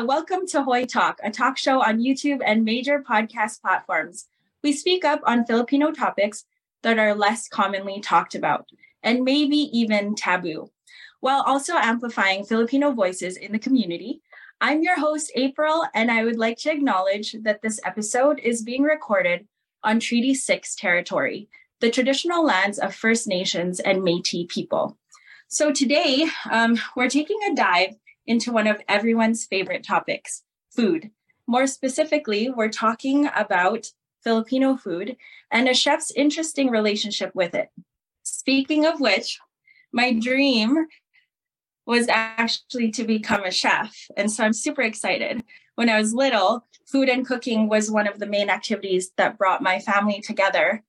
Welcome to Hoy Talk, a talk show on YouTube and major podcast platforms. We speak up on Filipino topics that are less commonly talked about and maybe even taboo, while also amplifying Filipino voices in the community. I'm your host, April, and I would like to acknowledge that this episode is being recorded on Treaty 6 territory, the traditional lands of First Nations and Metis people. So today, um, we're taking a dive into one of everyone's favorite topics food. More specifically, we're talking about Filipino food and a chef's interesting relationship with it. Speaking of which, my dream was actually to become a chef. And so I'm super excited. When I was little, food and cooking was one of the main activities that brought my family together.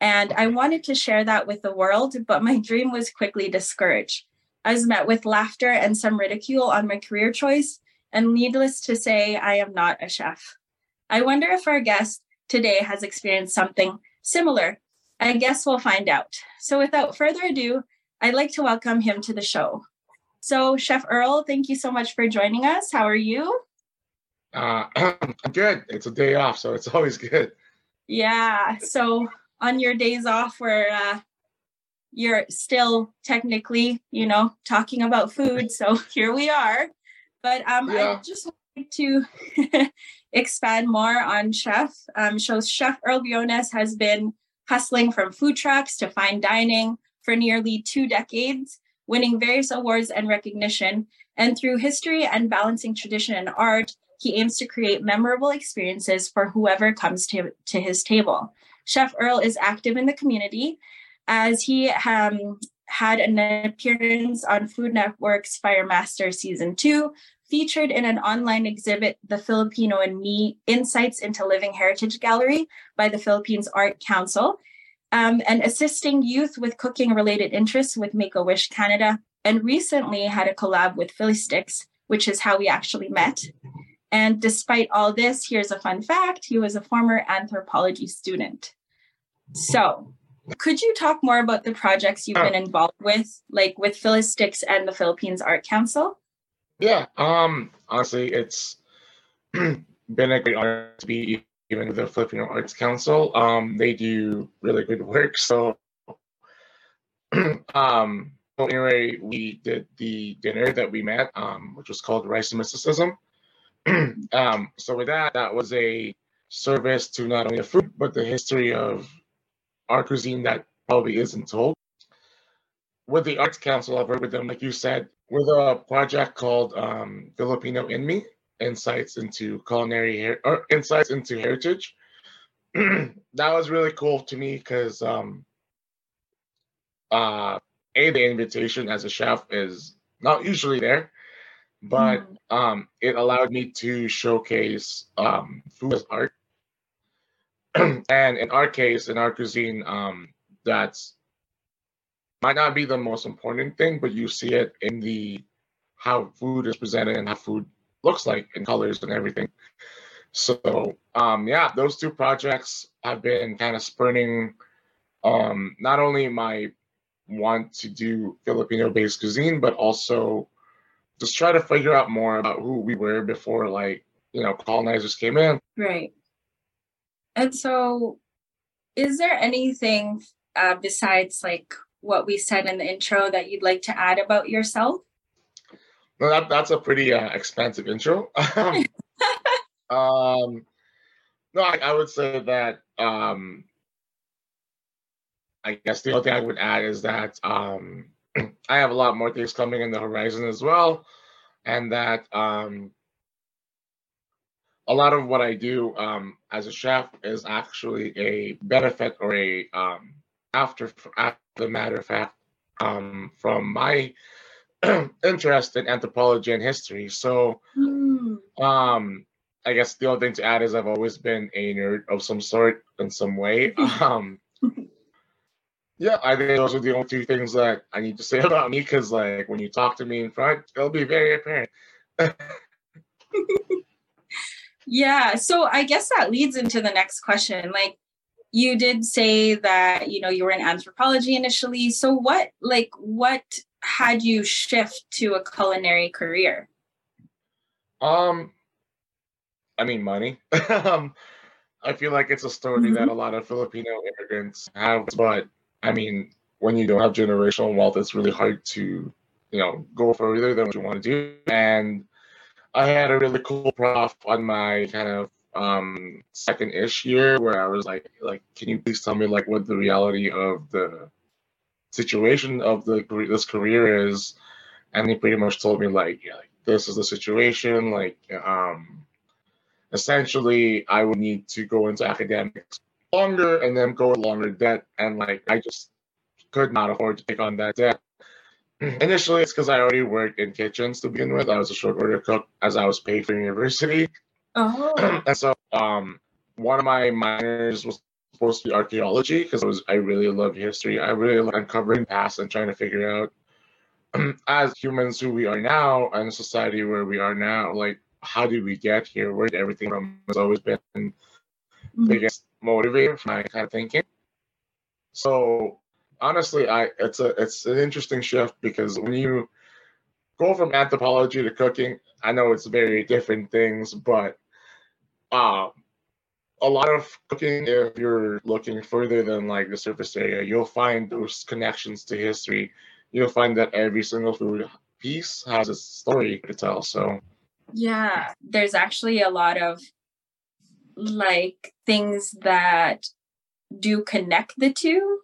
And I wanted to share that with the world, but my dream was quickly discouraged. I was met with laughter and some ridicule on my career choice, and needless to say, I am not a chef. I wonder if our guest today has experienced something similar. I guess we'll find out. So, without further ado, I'd like to welcome him to the show. So, Chef Earl, thank you so much for joining us. How are you? Uh, I'm good. It's a day off, so it's always good. Yeah. So, on your days off, where uh, you're still technically, you know, talking about food. So here we are. But um, yeah. I just wanted to expand more on Chef. Um, so Chef Earl Briones has been hustling from food trucks to fine dining for nearly two decades, winning various awards and recognition. And through history and balancing tradition and art, he aims to create memorable experiences for whoever comes to, to his table. Chef Earl is active in the community as he um, had an appearance on Food Network's Fire Master Season 2, featured in an online exhibit, The Filipino and Me Insights into Living Heritage Gallery by the Philippines Art Council, um, and assisting youth with cooking related interests with Make a Wish Canada, and recently had a collab with Filistix, which is how we actually met. And despite all this, here's a fun fact he was a former anthropology student. So, could you talk more about the projects you've been involved with, like with Filistix and the Philippines Art Council? Yeah, um, honestly, it's been a great honor to be even with the Filipino Arts Council. Um, they do really good work. So, um, anyway, we did the dinner that we met, um, which was called Rice and Mysticism. um, so with that, that was a service to not only the food but the history of our cuisine that probably isn't told. With the Arts Council, I've worked with them, like you said, with a project called um, Filipino in Me, Insights into Culinary Her- or Insights into Heritage. that was really cool to me because um, uh, a the invitation as a chef is not usually there, but mm. um, it allowed me to showcase um, food as art and in our case, in our cuisine, um, that's might not be the most important thing, but you see it in the how food is presented and how food looks like in colors and everything. So um, yeah, those two projects have been kind of spurning um, not only my want to do Filipino-based cuisine, but also just try to figure out more about who we were before, like you know, colonizers came in. Right. And so, is there anything uh, besides like what we said in the intro that you'd like to add about yourself? No, that, that's a pretty uh, expansive intro. um, no, I, I, would say that um, I guess the only thing I would add is that um, I have a lot more things coming in the horizon as well, and that um, a lot of what I do um, as a chef is actually a benefit or a um, after after the matter of fact um, from my interest in anthropology and history. So, mm. um, I guess the only thing to add is I've always been a nerd of some sort in some way. um, yeah, I think those are the only two things that I need to say about me because, like, when you talk to me in front, it'll be very apparent. Yeah. So I guess that leads into the next question. Like you did say that, you know, you were in anthropology initially. So what like what had you shift to a culinary career? Um, I mean, money. um, I feel like it's a story mm-hmm. that a lot of Filipino immigrants have, but I mean, when you don't have generational wealth, it's really hard to, you know, go further than what you want to do. And I had a really cool prof on my kind of um second ish year where I was like, like, can you please tell me like what the reality of the situation of the this career is? And he pretty much told me like, yeah, like this is the situation, like um essentially I would need to go into academics longer and then go longer debt and like I just could not afford to take on that debt. Initially, it's because I already worked in kitchens to begin with. I was a short order cook as I was paid for university. Oh. and so, um, one of my minors was supposed to be archaeology because I was I really love history. I really love uncovering past and trying to figure out as humans who we are now and society where we are now, like how did we get here? Where did everything from has always been mm-hmm. biggest motivator for my kind of thinking. So honestly, I it's a it's an interesting shift because when you go from anthropology to cooking, I know it's very different things, but um a lot of cooking if you're looking further than like the surface area you'll find those connections to history. You'll find that every single food piece has a story to tell so. Yeah there's actually a lot of like things that do connect the two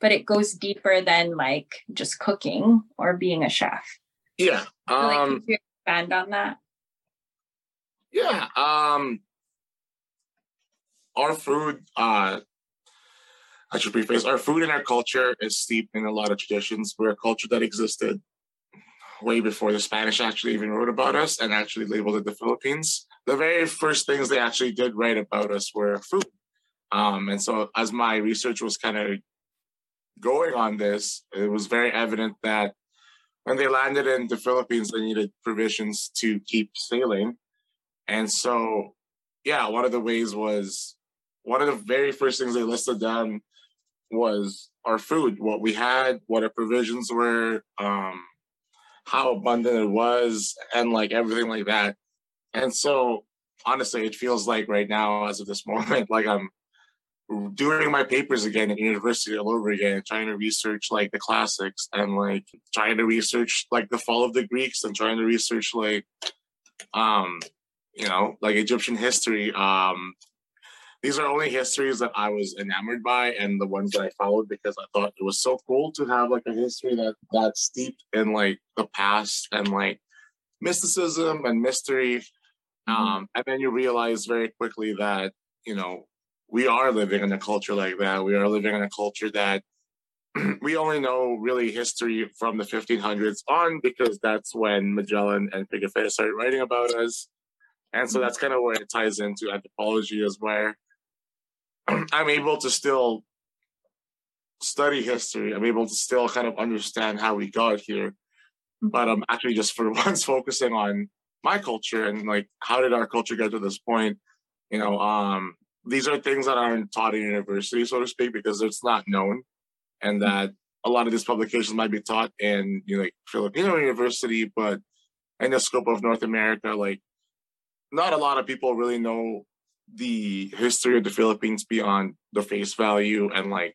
but it goes deeper than like just cooking or being a chef. Yeah. Um, like, could you expand on that? Yeah. Um, our food, uh, I should preface, our food and our culture is steeped in a lot of traditions. We're a culture that existed way before the Spanish actually even wrote about us and actually labeled it the Philippines. The very first things they actually did write about us were food. Um, and so as my research was kind of going on this, it was very evident that when they landed in the Philippines, they needed provisions to keep sailing. And so, yeah, one of the ways was one of the very first things they listed down was our food, what we had, what our provisions were, um, how abundant it was, and like everything like that. And so, honestly, it feels like right now, as of this moment, like I'm doing my papers again at university all over again, trying to research like the classics and like trying to research like the fall of the Greeks and trying to research like um you know like Egyptian history. Um these are only histories that I was enamored by and the ones that I followed because I thought it was so cool to have like a history that that's steeped in like the past and like mysticism and mystery. Mm-hmm. Um, and then you realize very quickly that you know we are living in a culture like that. We are living in a culture that we only know really history from the 1500s on because that's when Magellan and Pigafetta started writing about us. And so mm-hmm. that's kind of where it ties into anthropology, is where I'm able to still study history. I'm able to still kind of understand how we got here. Mm-hmm. But I'm actually just for once focusing on my culture and like how did our culture get to this point? You know, um, these are things that aren't taught in university, so to speak, because it's not known, and mm-hmm. that a lot of these publications might be taught in you know, like Filipino university, but in the scope of North America, like not a lot of people really know the history of the Philippines beyond the face value and like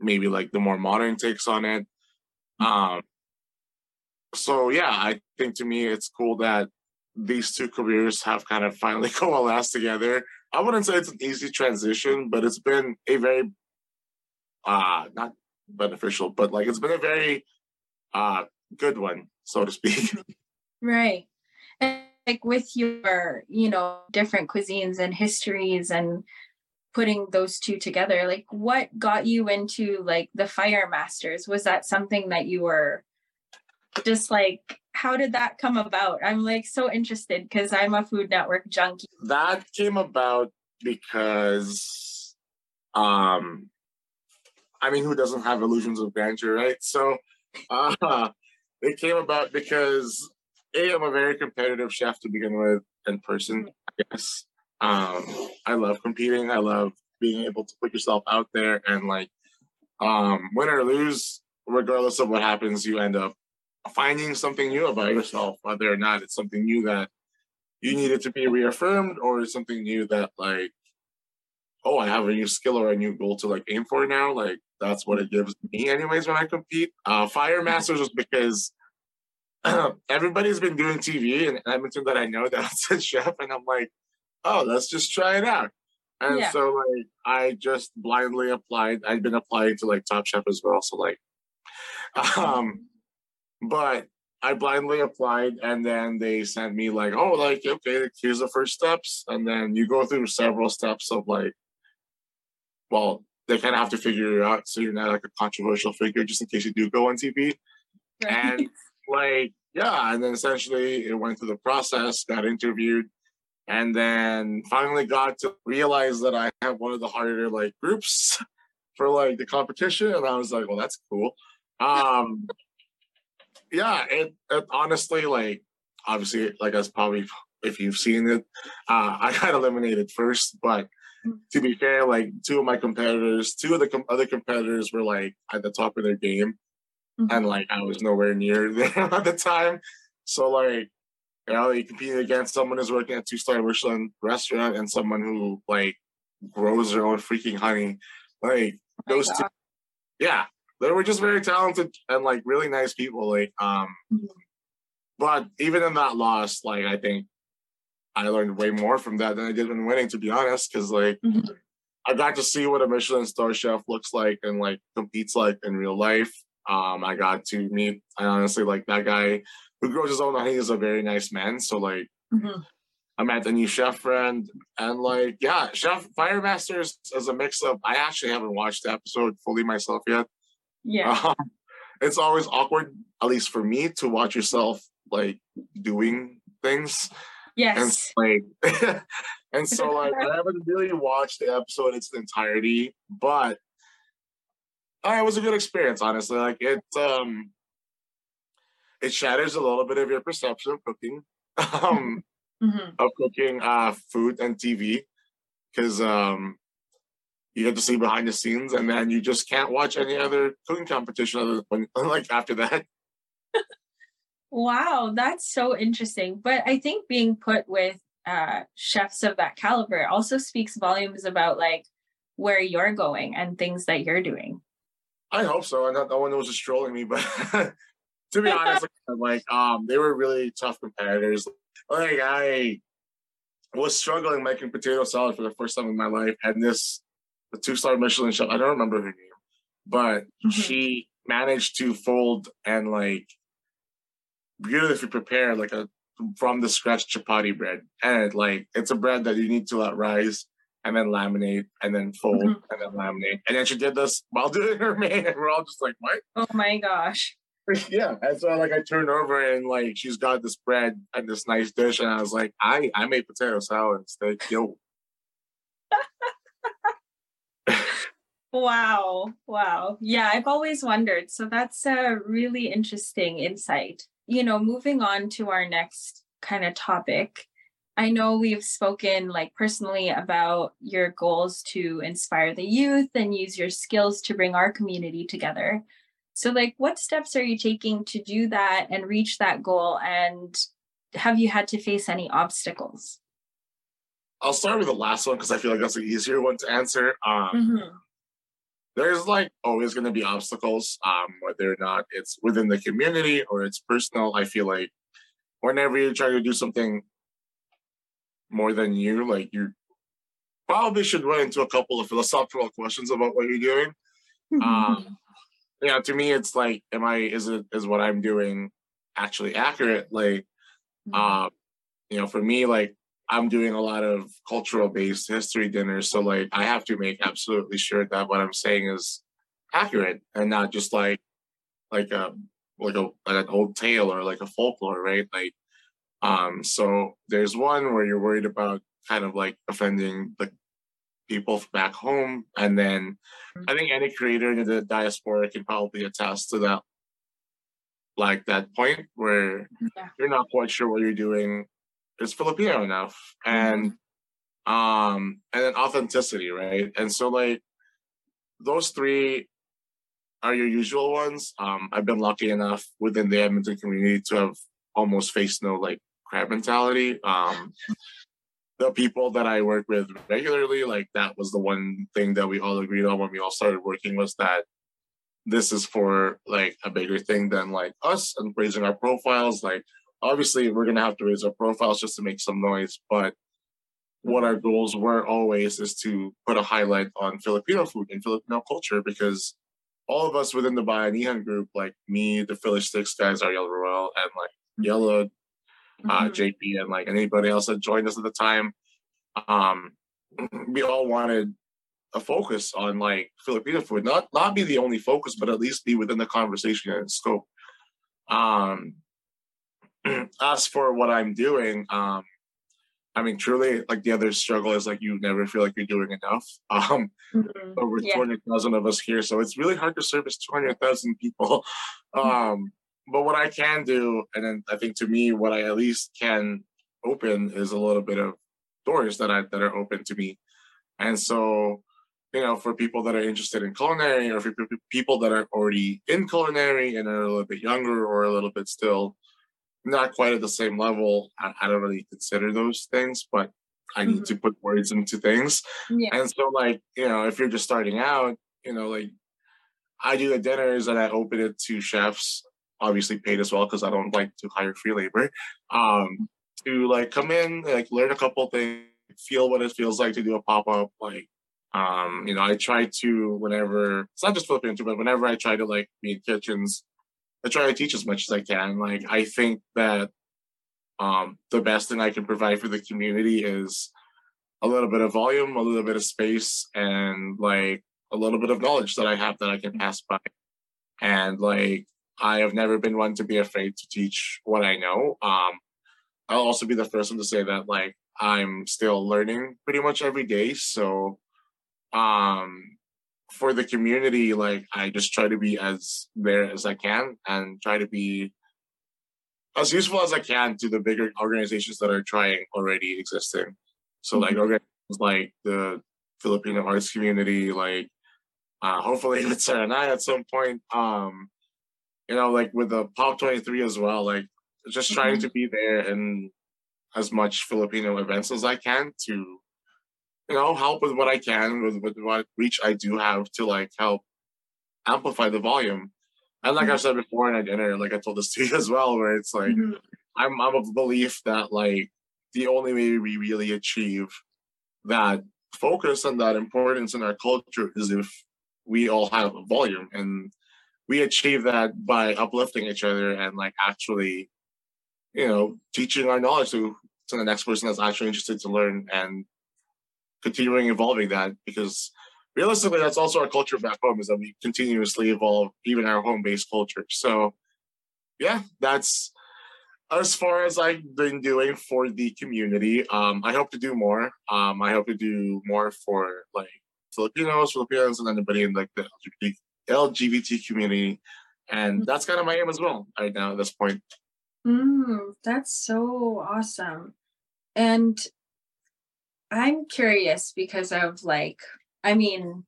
maybe like the more modern takes on it. Mm-hmm. Um, so yeah, I think to me it's cool that these two careers have kind of finally coalesced together I wouldn't say it's an easy transition, but it's been a very uh not beneficial, but like it's been a very uh good one, so to speak. Right. And like with your, you know, different cuisines and histories and putting those two together, like what got you into like the fire masters? Was that something that you were just like how did that come about? I'm like so interested because I'm a Food Network junkie. That came about because, um, I mean, who doesn't have illusions of grandeur, right? So, uh, it came about because a I'm a very competitive chef to begin with in person. I guess um, I love competing. I love being able to put yourself out there and like um, win or lose, regardless of what happens, you end up finding something new about yourself, whether or not it's something new that you needed to be reaffirmed or something new that like oh i have a new skill or a new goal to like aim for now like that's what it gives me anyways when i compete uh fire masters was because everybody's been doing tv in edmonton that i know that's a chef and i'm like oh let's just try it out and yeah. so like I just blindly applied. I'd been applying to like Top Chef as well. So like um but I blindly applied and then they sent me like, oh, like, okay, here's the first steps. And then you go through several steps of like, well, they kind of have to figure it out so you're not like a controversial figure just in case you do go on TV. Right. And like, yeah, and then essentially it went through the process, got interviewed, and then finally got to realize that I have one of the harder like groups for like the competition, and I was like, well, that's cool. Um, yeah, it, it honestly like obviously like as probably if you've seen it, uh, I got eliminated first, but to be fair, like two of my competitors, two of the com- other competitors were like at the top of their game, mm-hmm. and like I was nowhere near them at the time. So like you know, you compete against someone who's working at two star Michelin restaurant and someone who like grows their own freaking honey. Like oh those two, yeah, they were just very talented and like really nice people. Like, um, but even in that loss, like I think I learned way more from that than I did in winning, to be honest. Because like mm-hmm. I got to see what a Michelin star chef looks like and like competes like in real life. Um, I got to meet. I honestly like that guy who grows his own honey is a very nice man. So like mm-hmm. I met a new chef friend and like yeah, Chef Fire Masters is a mix of I actually haven't watched the episode fully myself yet. Yeah. Um, it's always awkward, at least for me, to watch yourself like doing things. Yes. And like and so like I haven't really watched the episode its entirety, but uh, it was a good experience, honestly. Like it um it shatters a little bit of your perception of cooking, um, mm-hmm. of cooking uh, food and TV, because um, you get to see behind the scenes, and then you just can't watch any other cooking competition other than like after that. wow, that's so interesting. But I think being put with uh, chefs of that caliber also speaks volumes about like where you're going and things that you're doing. I hope so. I not no one was just trolling me, but to be honest, like um, they were really tough competitors. Like I was struggling making potato salad for the first time in my life, and this the two star Michelin chef. I don't remember her name, but mm-hmm. she managed to fold and like beautifully prepare like a from the scratch chapati bread, and like it's a bread that you need to let rise and then laminate and then fold mm-hmm. and then laminate. And then she did this while doing her main, and we're all just like, what? Oh my gosh. yeah. And so like I turned over and like she's got this bread and this nice dish, and I was like, I I made potato salad instead. Yo. Wow. Wow. Yeah, I've always wondered. So that's a really interesting insight. You know, moving on to our next kind of topic. I know we've spoken like personally about your goals to inspire the youth and use your skills to bring our community together. So, like, what steps are you taking to do that and reach that goal? And have you had to face any obstacles? I'll start with the last one because I feel like that's the easier one to answer. Um, mm-hmm. There's like always going to be obstacles, um, whether or not it's within the community or it's personal. I feel like whenever you're trying to do something more than you, like you probably should run into a couple of philosophical questions about what you're doing. Mm-hmm. Um, you know, to me, it's like, am I, is it, is what I'm doing actually accurate? Like, mm-hmm. um, you know, for me, like, I'm doing a lot of cultural based history dinners. So, like, I have to make absolutely sure that what I'm saying is accurate and not just like, like a, like a, like an old tale or like a folklore, right? Like, um, so there's one where you're worried about kind of like offending the people back home. And then mm-hmm. I think any creator in the diaspora can probably attest to that, like that point where yeah. you're not quite sure what you're doing is Filipino enough. And mm-hmm. um and then authenticity, right? And so like those three are your usual ones. Um I've been lucky enough within the Edmonton community to have almost faced no like crab mentality. Um, the people that I work with regularly, like that was the one thing that we all agreed on when we all started working was that this is for like a bigger thing than like us and raising our profiles. Like obviously we're gonna have to raise our profiles just to make some noise, but what our goals were always is to put a highlight on Filipino food and Filipino culture because all of us within the Bayanihan group, like me, the Filistix guys, Ariel Roel, and like Yellow, uh, mm-hmm. JP, and like anybody else that joined us at the time, um, we all wanted a focus on like Filipino food, not not be the only focus, but at least be within the conversation and scope. Um, as for what I'm doing, um, I mean, truly, like the other struggle is like you never feel like you're doing enough. Um, mm-hmm. over yeah. 200,000 of us here, so it's really hard to service 200,000 people. Mm-hmm. Um, but what I can do, and then I think to me, what I at least can open is a little bit of doors that I that are open to me, and so you know, for people that are interested in culinary, or for people that are already in culinary and are a little bit younger or a little bit still not quite at the same level. I, I don't really consider those things, but I need mm-hmm. to put words into things. Yeah. And so, like, you know, if you're just starting out, you know, like I do the dinners and I open it to chefs, obviously paid as well because I don't like to hire free labor. Um, to like come in, like learn a couple things, feel what it feels like to do a pop up. Like, um, you know, I try to whenever it's not just Filipino, but whenever I try to like be in kitchens, I try to teach as much as I can. Like I think that um, the best thing I can provide for the community is a little bit of volume, a little bit of space, and like a little bit of knowledge that I have that I can pass by. And like I have never been one to be afraid to teach what I know. Um, I'll also be the first one to say that like I'm still learning pretty much every day. So um for the community, like I just try to be as there as I can and try to be as useful as I can to the bigger organizations that are trying already existing. So mm-hmm. like organizations like the Filipino arts community, like uh, hopefully with Sarah and I at some point, um, you know, like with the Pop 23 as well, like just trying mm-hmm. to be there in as much Filipino events as I can to you know, help with what I can with, with what reach I do have to like help amplify the volume. And like mm-hmm. I said before in our dinner, like I told this to you as well, where it's like mm-hmm. I'm I'm of belief that like the only way we really achieve that focus and that importance in our culture is if we all have a volume and we achieve that by uplifting each other and like actually you know teaching our knowledge to to the next person that's actually interested to learn and continuing evolving that because realistically that's also our culture back home is that we continuously evolve even our home-based culture. So yeah that's as far as i've been doing for the community. Um, i hope to do more. Um, i hope to do more for like filipinos filipinos and anybody in like the lgbt, LGBT community. And mm-hmm. that's kind of my aim as well right now at this point. Mm, that's so awesome. And I'm curious because of like, I mean,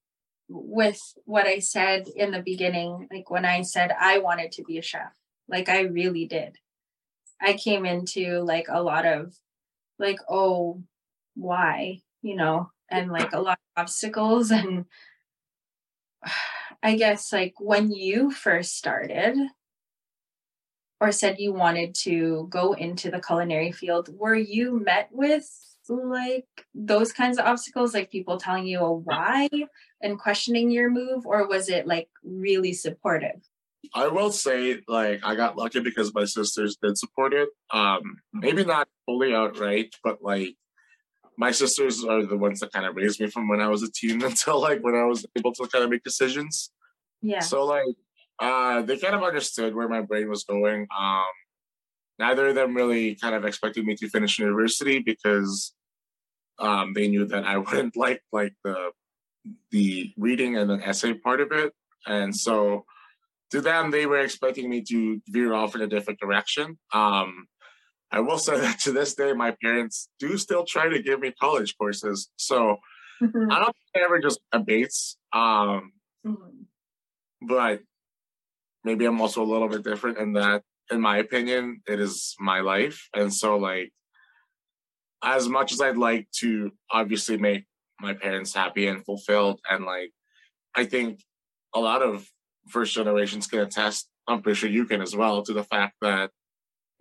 with what I said in the beginning, like when I said I wanted to be a chef, like I really did. I came into like a lot of like, oh, why, you know, and like a lot of obstacles. And I guess like when you first started or said you wanted to go into the culinary field, were you met with like those kinds of obstacles like people telling you a why and questioning your move or was it like really supportive? I will say like i got lucky because my sisters did support it. Um maybe not fully outright but like my sisters are the ones that kind of raised me from when i was a teen until like when i was able to kind of make decisions. Yeah. So like uh they kind of understood where my brain was going. Um neither of them really kind of expected me to finish university because um, they knew that I wouldn't like like the the reading and the essay part of it, and so to them they were expecting me to veer off in a different direction. Um, I will say that to this day, my parents do still try to give me college courses, so mm-hmm. I don't think it ever just abates. Um, mm-hmm. But maybe I'm also a little bit different in that in my opinion, it is my life. And so like as much as I'd like to obviously make my parents happy and fulfilled and like I think a lot of first generations can attest, I'm pretty sure you can as well, to the fact that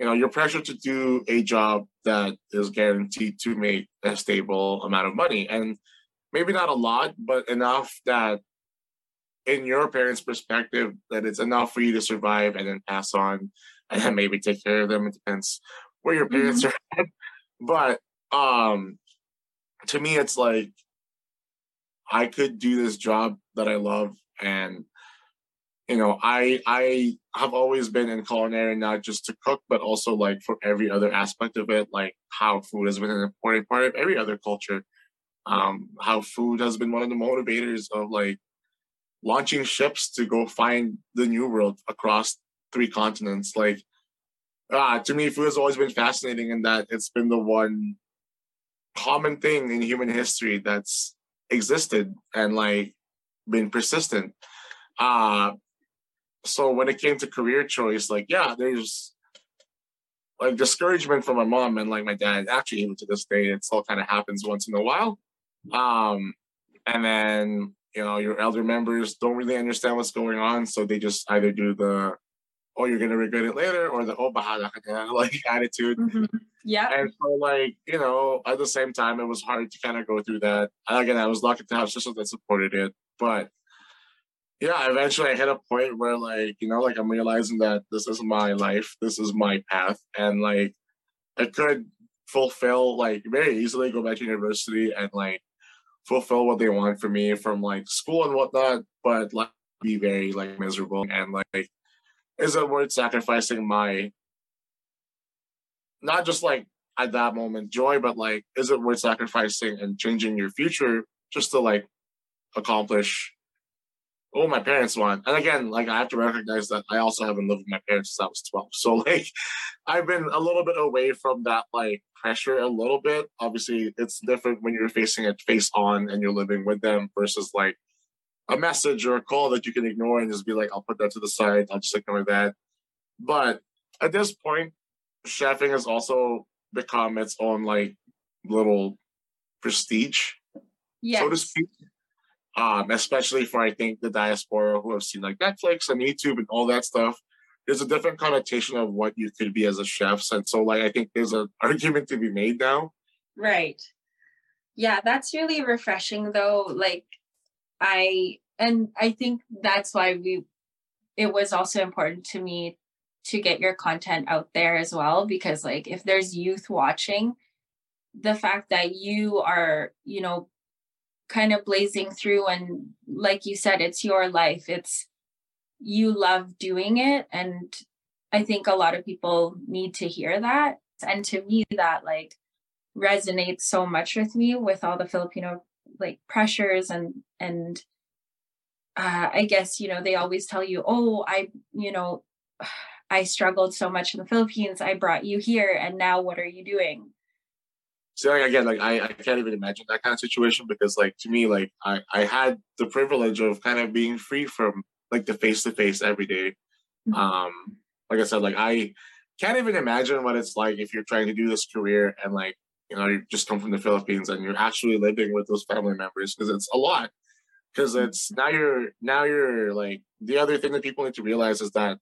you know, you're pressured to do a job that is guaranteed to make a stable amount of money. And maybe not a lot, but enough that in your parents' perspective, that it's enough for you to survive and then pass on and then maybe take care of them. It depends where your parents mm-hmm. are at. But um to me it's like I could do this job that I love and you know, I I have always been in culinary not just to cook, but also like for every other aspect of it, like how food has been an important part of every other culture. Um, how food has been one of the motivators of like launching ships to go find the new world across three continents. Like, ah, to me, food has always been fascinating in that it's been the one common thing in human history that's existed and like been persistent. Uh, so when it came to career choice, like yeah, there's like discouragement from my mom and like my dad. Actually, even to this day, it still kind of happens once in a while. Um, and then you know your elder members don't really understand what's going on, so they just either do the oh you're gonna regret it later or the oh bahala like attitude. Mm-hmm. Yeah. And so like you know at the same time it was hard to kind of go through that. And again, I was lucky to have sisters that supported it, but yeah, eventually I hit a point where like, you know, like I'm realizing that this is my life, this is my path. And like I could fulfill like very easily go back to university and like fulfill what they want for me from like school and whatnot, but like be very like miserable and like is it worth sacrificing my not just like at that moment joy, but like is it worth sacrificing and changing your future just to like accomplish oh, my parents want. And again, like I have to recognize that I also haven't lived with my parents since I was 12. So like I've been a little bit away from that like pressure a little bit. Obviously, it's different when you're facing it face on and you're living with them versus like a message or a call that you can ignore and just be like, I'll put that to the side, I'll just ignore that. But at this point, chefing has also become its own like little prestige, yes. so to speak um, especially for I think the diaspora who have seen like Netflix and YouTube and all that stuff. There's a different connotation of what you could be as a chef, and so like I think there's an argument to be made now. Right. Yeah, that's really refreshing though. Like I and I think that's why we it was also important to me to get your content out there as well because like if there's youth watching the fact that you are you know kind of blazing through and like you said it's your life. It's you love doing it. And i think a lot of people need to hear that. And to me that like resonates so much with me with all the filipino like pressures and and uh, i guess you know they always tell you oh i you know i struggled so much in the philippines. I brought you here and now what are you doing so like, again, like I, I can't even imagine that kind of situation because like to me, like I, I had the privilege of kind of being free from like the face to face every day. Mm-hmm. Um, like I said, like I can't even imagine what it's like if you're trying to do this career and like you know you just come from the Philippines and you're actually living with those family members because it's a lot. Because mm-hmm. it's now you're now you're like the other thing that people need to realize is that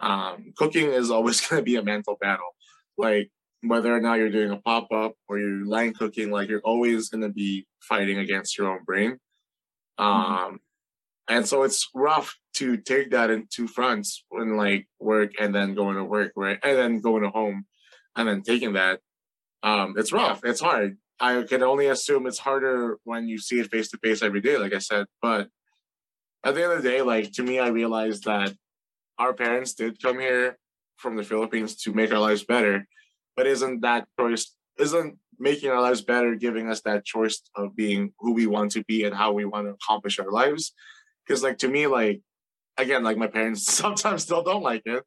um, cooking is always going to be a mental battle. Like whether or not you're doing a pop up or you're line cooking, like you're always going to be fighting against your own brain. Mm-hmm. Um, and so it's rough to take that in two fronts when like work and then going to work, right? And then going to home and then taking that. Um, it's rough. It's hard. I can only assume it's harder when you see it face to face every day, like I said. But at the end of the day, like to me, I realized that our parents did come here from the Philippines to make our lives better but isn't that choice isn't making our lives better giving us that choice of being who we want to be and how we want to accomplish our lives? Because like to me like again like my parents sometimes still don't like it.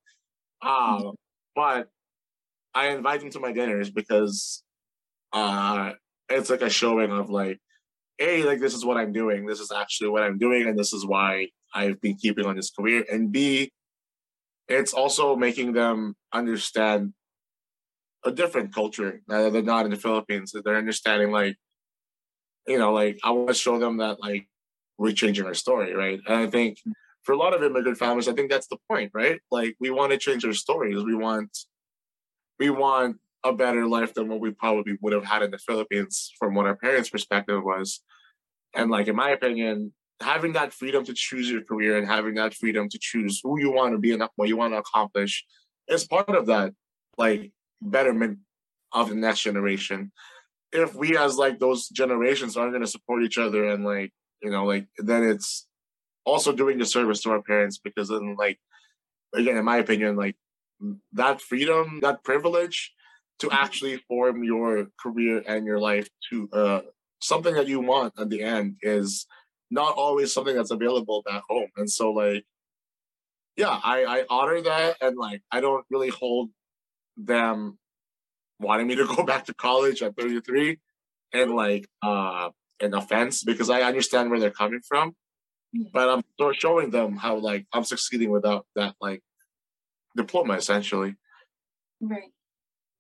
Um but i invite them to my dinners because uh it's like a showing of like hey like this is what i'm doing. This is actually what i'm doing and this is why i've been keeping on this career. And b it's also making them understand a different culture they're not in the Philippines. They're understanding like, you know, like I want to show them that like we're changing our story, right? And I think for a lot of immigrant families, I think that's the point, right? Like we want to change our stories. We want we want a better life than what we probably would have had in the Philippines from what our parents' perspective was. And like in my opinion, having that freedom to choose your career and having that freedom to choose who you want to be and what you want to accomplish is part of that like betterment of the next generation. If we as like those generations aren't going to support each other and like you know like then it's also doing a service to our parents because then like again in my opinion like that freedom that privilege to actually form your career and your life to uh something that you want at the end is not always something that's available back home and so like yeah i i honor that and like i don't really hold them wanting me to go back to college at 33 and like uh an offense because I understand where they're coming from. Yeah. But I'm still showing them how like I'm succeeding without that like diploma essentially. Right.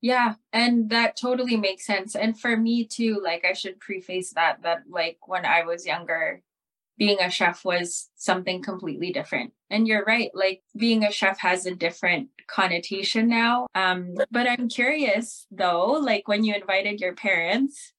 Yeah, and that totally makes sense. And for me too, like I should preface that that like when I was younger, being a chef was something completely different. And you're right, like being a chef has a different connotation now. Um, but I'm curious though, like when you invited your parents,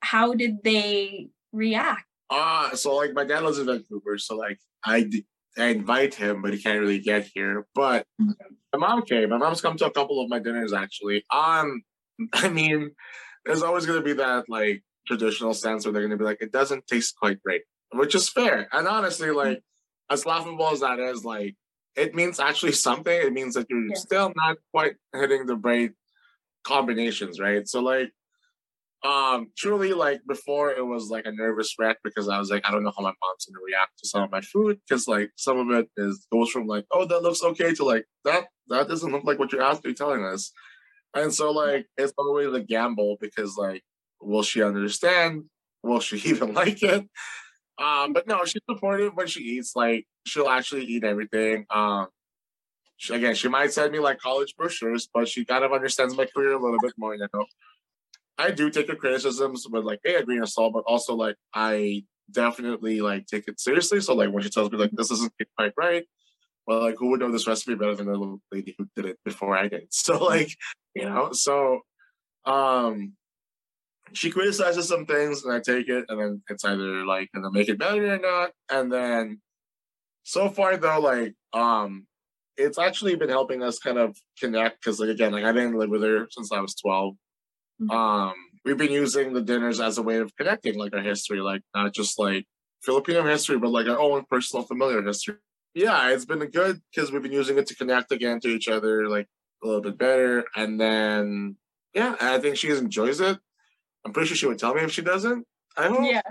how did they react? Uh, so like my dad lives in Vancouver, so like I, I invite him, but he can't really get here. But my mom came. My mom's come to a couple of my dinners actually. Um, I mean, there's always gonna be that like traditional sense where they're gonna be like, it doesn't taste quite right, which is fair. And honestly, like as laughable as that is, like it means actually something. It means that you're yeah. still not quite hitting the right combinations, right? So like um, truly, like before, it was like a nervous wreck because I was like, I don't know how my mom's gonna react to some of my food because like some of it is goes from like, oh, that looks okay to like that that doesn't look like what you're actually telling us, and so like it's always a gamble because like, will she understand? Will she even like it? Um, but no, she's supportive when she eats. Like she'll actually eat everything. Um, she, again, she might send me like college brochures, but she kind of understands my career a little bit more you now. I do take her criticisms with like a, a grain of salt, but also like I definitely like take it seriously. So like when she tells me like this isn't quite right, well like who would know this recipe better than the lady who did it before I did? So like you know, so um she criticizes some things and I take it and then it's either like gonna make it better or not. And then so far though, like um it's actually been helping us kind of connect because like again, like I didn't live with her since I was 12. Mm-hmm. Um, we've been using the dinners as a way of connecting like our history, like not just like Filipino history, but like our own personal familiar history. Yeah, it's been good because we've been using it to connect again to each other like a little bit better. And then yeah, I think she enjoys it. I'm pretty sure she would tell me if she doesn't. I hope. Yeah.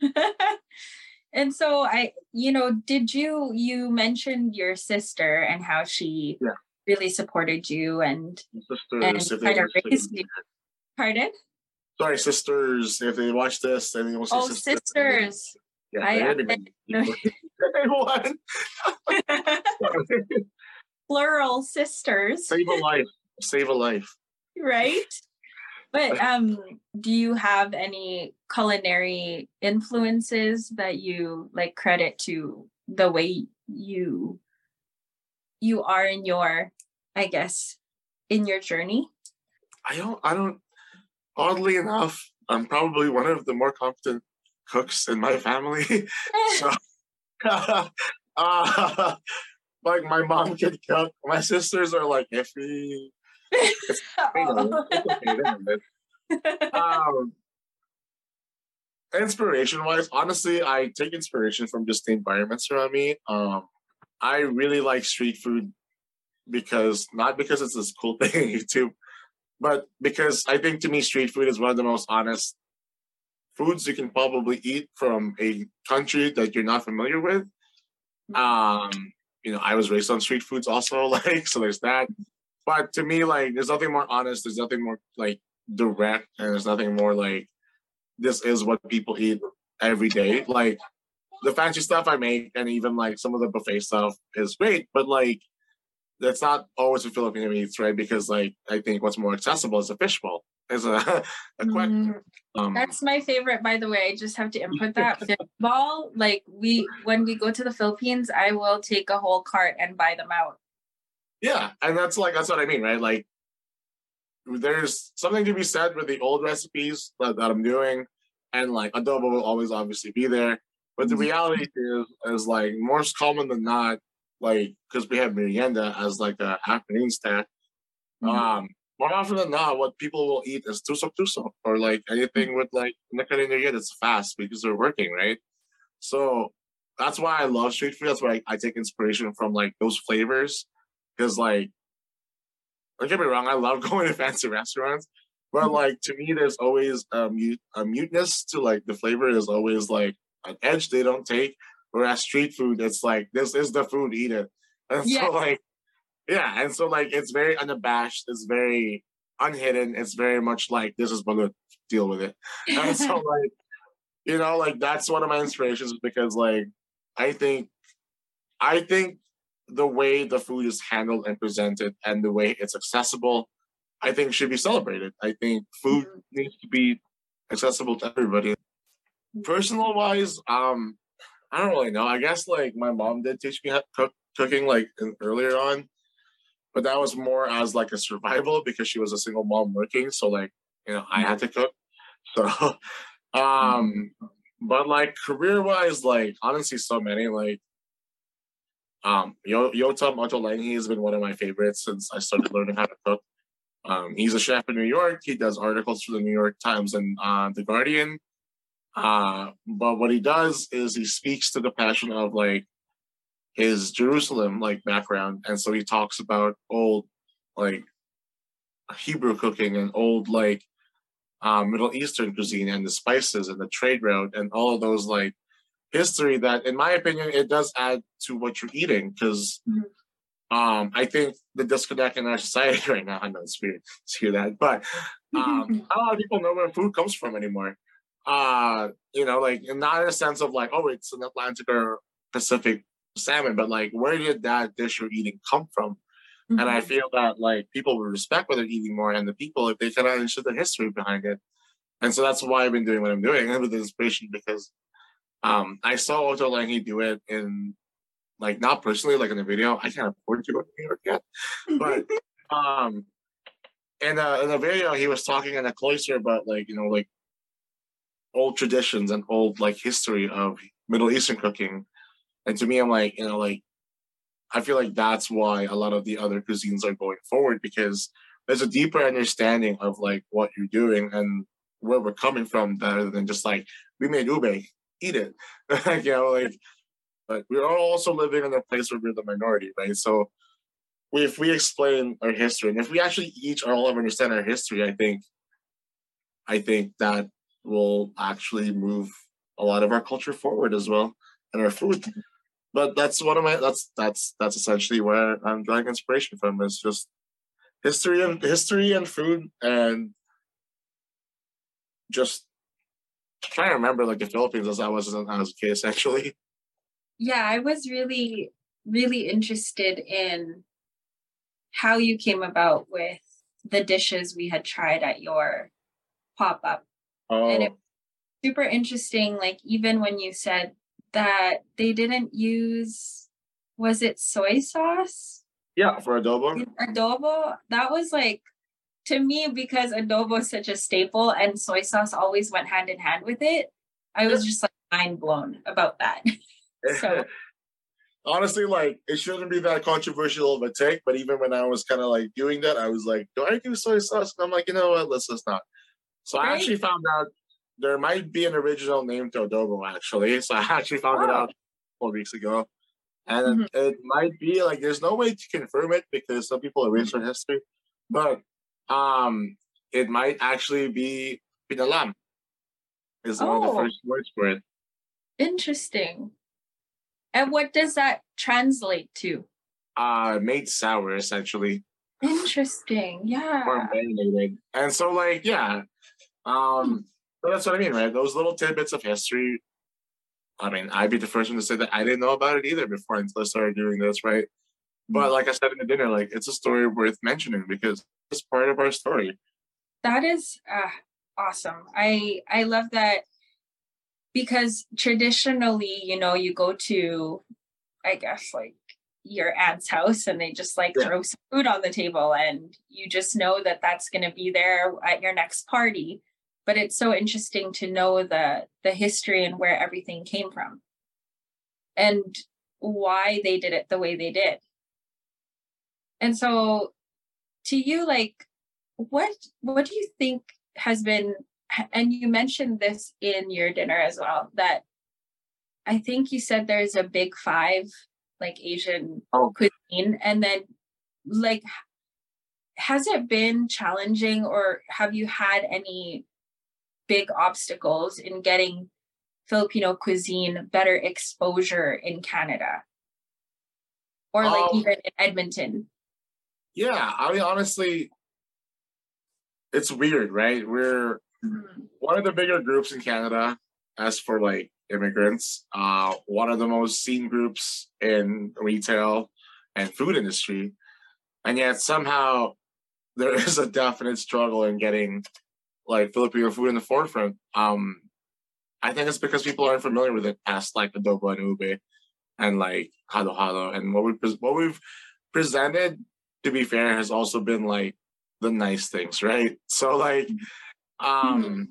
and so I, you know, did you you mentioned your sister and how she yeah. really supported you and, and kind of raised you. Pardon? Sorry, sisters. If they watch this, then will say oh, sisters. sisters. Yeah, I, what? Plural sisters. Save a life. Save a life. Right. But um, do you have any culinary influences that you like credit to the way you you are in your, I guess, in your journey? I don't. I don't oddly enough, I'm probably one of the more competent cooks in my family. so, uh, like my mom can cook. My sisters are like iffy. um, inspiration wise, honestly, I take inspiration from just the environments around me. Um, I really like street food because not because it's this cool thing on YouTube, but because I think to me, street food is one of the most honest foods you can probably eat from a country that you're not familiar with. Um, you know, I was raised on street foods also, like, so there's that. But to me, like, there's nothing more honest, there's nothing more like direct, and there's nothing more like this is what people eat every day. Like the fancy stuff I make and even like some of the buffet stuff is great, but like that's not always a Filipino meats, right? Because like I think what's more accessible is a fishball. Is a, a quick. Mm, Um, That's my favorite, by the way. I just have to input that fishball. Like we, when we go to the Philippines, I will take a whole cart and buy them out. Yeah, and that's like that's what I mean, right? Like, there's something to be said with the old recipes that, that I'm doing, and like adobo will always obviously be there. But the mm-hmm. reality is, is like most common than not, like because we have merienda as like a afternoon snack. Mm-hmm. Um, more often than not, what people will eat is tusok tusok or like anything mm-hmm. with like nakarineriya that's fast because they're working, right? So that's why I love street food. That's why I, I take inspiration from like those flavors because like don't get me wrong, I love going to fancy restaurants, but mm-hmm. like to me, there's always a mute a muteness to like the flavor is always like an edge they don't take. Whereas street food, it's like this is the food, eat it. And Yes. so like yeah, and so like it's very unabashed, it's very unhidden, it's very much like this is balut, deal with it. And so like you know, like that's one of my inspirations because like I think I think the way the food is handled and presented and the way it's accessible, I think should be celebrated. I think food needs to be accessible to everybody. Personal wise, um, I don't really know. I guess like my mom did teach me how to cook cooking like in, earlier on, but that was more as like a survival because she was a single mom working. So like you know I had to cook. So um, but like career wise, like honestly, so many like um Yo Yotam Ottolenghi has been one of my favorites since I started learning how to cook. Um, he's a chef in New York. He does articles for the New York Times and uh, the Guardian. Uh, but what he does is he speaks to the passion of like his Jerusalem like background, and so he talks about old like Hebrew cooking and old like um, Middle Eastern cuisine and the spices and the trade route and all of those like history that, in my opinion, it does add to what you're eating because Mhm. um, I think the disconnect in our society right now. I know it's weird to hear that, but um, a lot of people know where food comes from anymore. Uh, you know, like not in a sense of like, oh, it's an Atlantic or Pacific salmon, but like, where did that dish you're eating come from? And I Mhm. feel that like people will respect what they're eating more and the people if they can understand the history behind it. And so that's why I've been doing what I'm doing and with inspiration because um I saw Ottolenghi do it in like not personally like in a video. I can't afford to go to New York yet. But um in a in a video he was talking in a cloister about like, you know, like old traditions and old like history of Middle Eastern cooking. And to me I'm like, you know, like I feel like that's why a lot of the other cuisines are going forward because there's a deeper understanding of like what you're doing and where we're coming from rather than just like we made ube, eat it. You know, like but we're also living in a place where we're the minority, right? So if we explain our history and if we actually each all understand our history, I think I think that will actually move a lot of our culture forward as well and our food but that's one of my that's that's that's essentially where I'm drawing inspiration from. Is just history and history and food and just trying to remember like the Philippines as I was as a kid actually. yeah, I was really, really interested in how you came about with the dishes we had tried at your pop up. Oh, And it- oh. Super interesting, like even when you said that they didn't use, was it soy sauce? yeah, for adobo. adobo that was like to me because adobo is such a staple and soy sauce always went hand in hand with it i was just like mind blown about that So- Honestly, like it shouldn't be that controversial of a take, but even when I was kind of like doing that, I was like, "Do I do soy sauce?" And I'm like, you know what? Let's just not. So I actually found out there might be an original name to adobo. Actually, so I actually found it Oh. out four weeks ago, and mm-hmm. it might be like there's no way to confirm it because some people erase our history, but um, it might actually be pinalam. Is one of the Oh. first words for it. interesting and what does that translate to Uh, made sour essentially. interesting or yeah marinated. And so, like, yeah, um, so that's what I mean, right? Those little tidbits of history. I mean, I'd be the first one to say that I didn't know about it either before until I started doing this, right? But like I said in the dinner, like it's a story worth mentioning because it's part of our story. That is uh, awesome. I I love that because traditionally, you know, you go to, I guess, like your aunt's house and they just like yeah. throw some food on the table and you just know that that's going to be there at your next party but it's so interesting to know the the history and where everything came from and why they did it the way they did and so to you like what what do you think has been and you mentioned this in your dinner as well that i think you said there's a big five like asian oh. cuisine and then like has it been challenging or have you had any big obstacles in getting filipino cuisine better exposure in canada or like um, even in edmonton yeah i mean honestly it's weird, right? We're mm-hmm. one of the bigger groups in Canada as for like immigrants. Uh, one of the most seen groups in retail and food industry, and yet somehow there is a definite struggle in getting like Filipino food in the forefront. Um, I think it's because people aren't familiar with it past like adobo and ube and like halo halo, and what we what we've presented. To be fair, has also been like the nice things, right? So like um mm-hmm.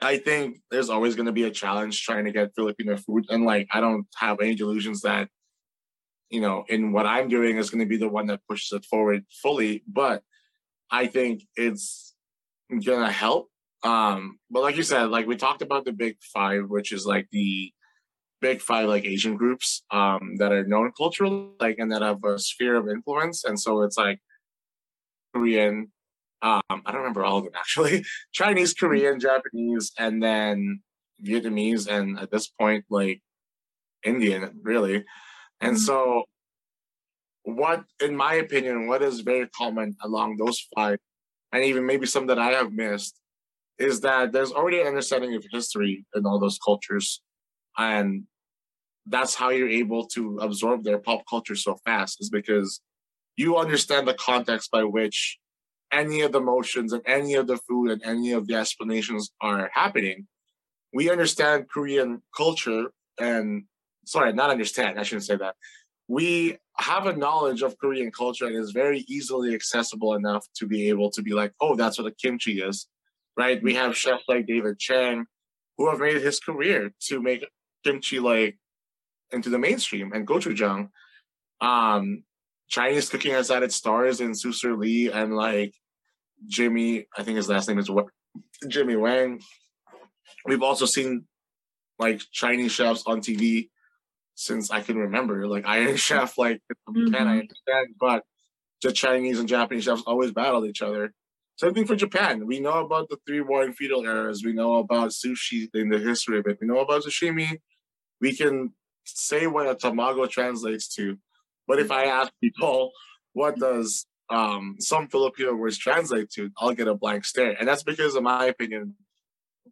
I think there's always going to be a challenge trying to get Filipino food and like I don't have any delusions that you know in what I'm doing is going to be the one that pushes it forward fully, but I think it's going to help um but like you said like we talked about the big 5 which is like the big five like Asian groups um, that are known culturally, like and that have a sphere of influence. And so it's like Korean. Um, I don't remember all of them actually. Chinese, Korean, Japanese, and then Vietnamese, and at this point, like Indian, really. And mm-hmm. so, what, in my opinion, what is very common along those five, and even maybe some that I have missed, is that there's already an understanding of history in all those cultures, and that's how you're able to absorb their pop culture so fast, is because you understand the context by which any of the motions and any of the food and any of the explanations are happening. We understand Korean culture and sorry, not understand, I shouldn't say that. We have a knowledge of Korean culture and is very easily accessible enough to be able to be like, oh, that's what a kimchi is, right? We have chefs like David Chang who have made his career to make kimchi like into the mainstream and gochujang. Um, Chinese cooking has had its stars in Su Lee and like Jimmy, I think his last name is what Jimmy Wang. We've also seen like Chinese chefs on TV since I can remember, like Iron Chef, like mm-hmm. Japan, I understand, but the Chinese and Japanese chefs always battled each other. Same thing for Japan. We know about the three warring feudal eras. We know about sushi in the history of it. We know about sashimi. We can say what a tamago translates to. But if I ask people, what does um, some Filipino words translate to, I'll get a blank stare. And that's because, in my opinion,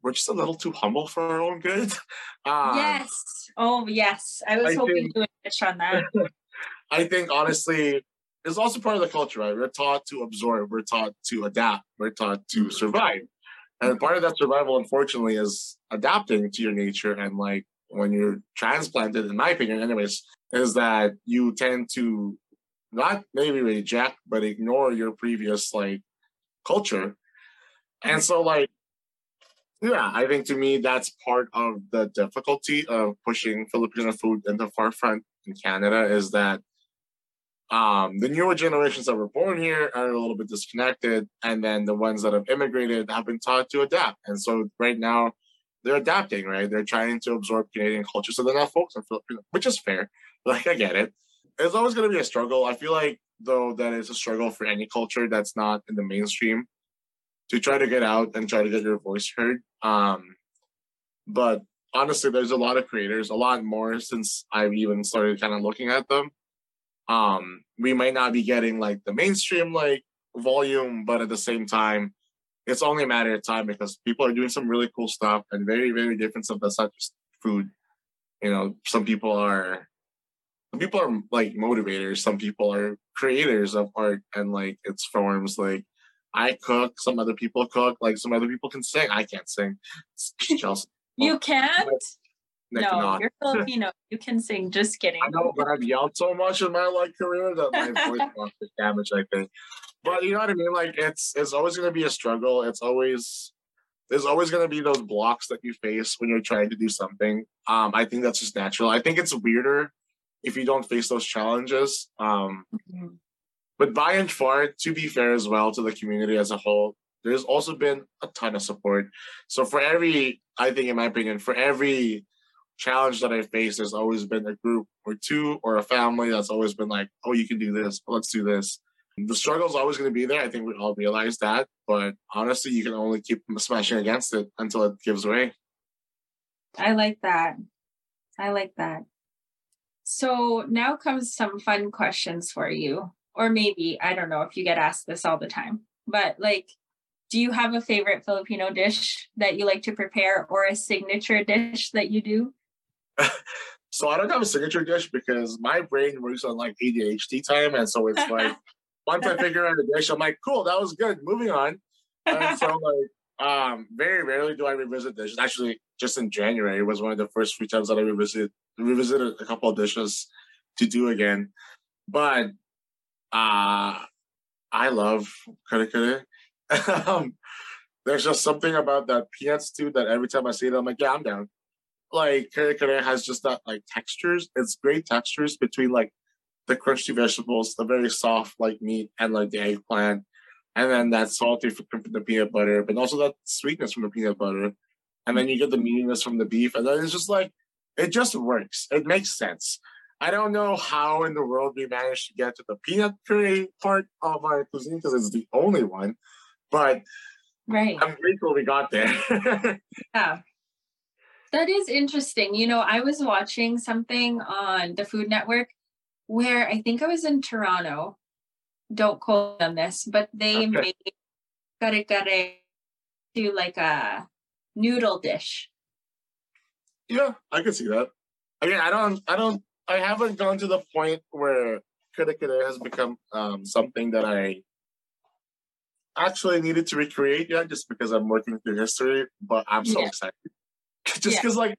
we're just a little too humble for our own good. Um, yes. Oh, yes. I was I hoping think, to touch on that. I think, honestly, it's also part of the culture, right? We're taught to absorb, we're taught to adapt, we're taught to mm-hmm. survive. And part of that survival, unfortunately, is adapting to your nature. And like when you're transplanted, in my opinion, anyways, is that you tend to not maybe reject, but ignore your previous like culture. And so like yeah, I think to me that's part of the difficulty of pushing Filipino food in the forefront in Canada is that um, the newer generations that were born here are a little bit disconnected, and then the ones that have immigrated have been taught to adapt. And so right now they're adapting, right? They're trying to absorb Canadian culture, so they're not focused on Filipino, which is fair. Like I get it. It's always going to be a struggle. I feel like though that is a struggle for any culture that's not in the mainstream to try to get out and try to get your voice heard. Um, but honestly, there's a lot of creators, a lot more since I've even started kind of looking at them. Um, we might not be getting like the mainstream like volume, but at the same time, it's only a matter of time because people are doing some really cool stuff and very, very different stuff that's not just food. You know, some people are some people are like motivators, some people are creators of art and like its forms. Like I cook, some other people cook, like some other people can sing. I can't sing. Chelsea. you can't? no, cannot. you're Filipino. you can sing. Just kidding. I know, but I've yelled so much in my like career that my voice to damage. I think, but you know what I mean. Like it's it's always going to be a struggle. It's always there's always going to be those blocks that you face when you're trying to do something. Um, I think that's just natural. I think it's weirder if you don't face those challenges. Um, mm-hmm. But by and far, to be fair as well to the community as a whole, there's also been a ton of support. So for every, I think in my opinion, for every challenge that I face, there's always been a group or two or a family that's always been like, oh, you can do this, let's do this. The struggle is always going to be there. I think we all realize that. But honestly, you can only keep smashing against it until it gives way. I like that. I like that. So now comes some fun questions for you. Or maybe, I don't know if you get asked this all the time, but like, do you have a favorite Filipino dish that you like to prepare or a signature dish that you do? so I don't have a signature dish because my brain works on like ADHD time. And so it's like, once I figure out a dish, I'm like, cool, that was good. Moving on. And so like, um, very rarely do I revisit dishes. Actually, just in January was one of the first few times that I revisited revisited a couple of dishes to do again. But uh I love kare kare. um, there's just something about that peanut stew that every time I see it, I'm like, yeah, I'm down. Like kare kare has just that like textures. It's great textures between like the crunchy vegetables, the very soft like meat, and like the eggplant, and then that salty from the peanut butter, but also that sweetness from the peanut butter, and then you get the meatiness from the beef, and then it's just like it just works. It makes sense. I don't know how in the world we managed to get to the peanut curry part of our cuisine because it's the only one, but right, I'm grateful we got there. yeah. That is interesting. You know, I was watching something on the Food Network where I think I was in Toronto. Don't quote on this, but they okay. made kare kare to like a noodle dish. Yeah, I can see that. Again, I don't, I don't, I haven't gone to the point where kare kare has become um, something that I actually needed to recreate yet, just because I'm working through history. But I'm so yeah. excited, just because yeah. like